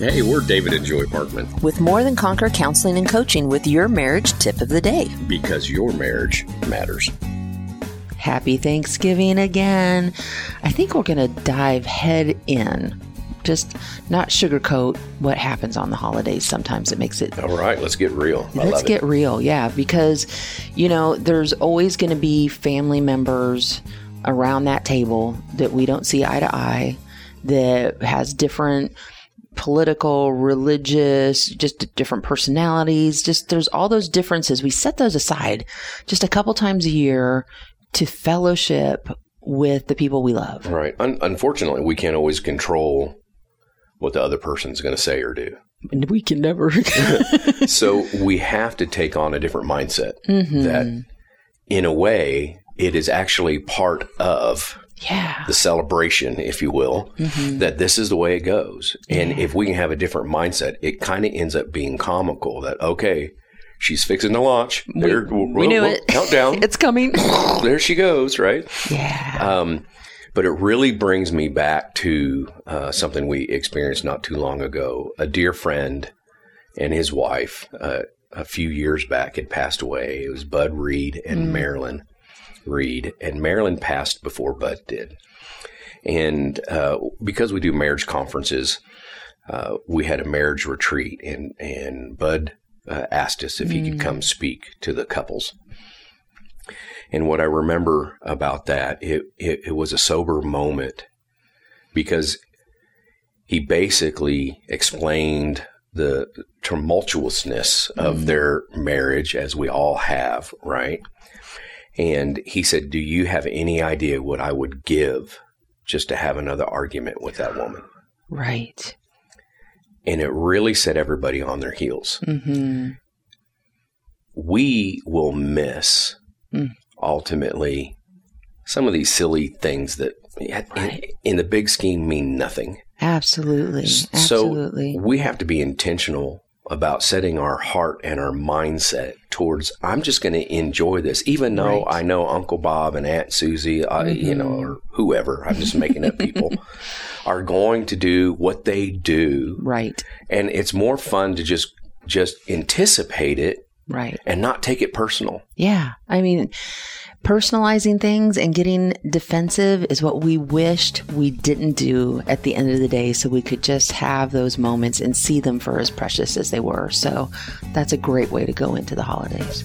Hey, we're David and Joy Parkman with More Than Conquer Counseling and Coaching with your marriage tip of the day. because your marriage matters. Happy Thanksgiving again. I think we're going to dive head in. Just not sugarcoat what happens on the holidays. Sometimes it makes it All right, let's get real. I Let's get it. real, yeah, because you know, there's always going to be family members around that table that we don't see eye to eye that has different political, religious, just different personalities. Just there's all those differences. We set those aside just a couple times a year to fellowship with the people we love. Right. Un- unfortunately, we can't always control what the other person's going to say or do. And we can never so we have to take on a different mindset Mm-hmm. that, in a way, it is actually part of Yeah. the celebration, if you will, Mm-hmm. that this is the way it goes. And if we can have a different mindset, it kind of ends up being comical that, okay, she's fixing to launch. There, we knew it. Countdown. it's coming. there she goes, right? yeah. Um, but it really brings me back to uh, something we experienced not too long ago. A dear friend and his wife, uh, a few years back, had passed away. It was Bud Reed and Marilyn Reed, and Marilyn passed before Bud did. And uh, because we do marriage conferences, uh, we had a marriage retreat, and and Bud uh, asked us if he could come speak to the couples. And what I remember about that, it, it, it was a sober moment because he basically explained the tumultuousness of their marriage, as we all have, right? And he said, Do you have any idea what I would give just to have another argument with that woman? right. And it really set everybody on their heels. Mm-hmm. we will miss Mm. ultimately some of these silly things that in, Right. in the big scheme mean nothing. Absolutely. So Absolutely. we have to be intentional about setting our heart and our mindset towards I'm just going to enjoy this, even though Right. I know Uncle Bob and Aunt Susie, uh, you know, Mm-hmm. or whoever, I'm just making up people, are going to do what they do. right. And it's more fun to just just anticipate it Right. and not take it personal. Yeah. I mean, personalizing things and getting defensive is what we wished we didn't do at the end of the day so we could just have those moments and see them for as precious as they were. So that's a great way to go into the holidays.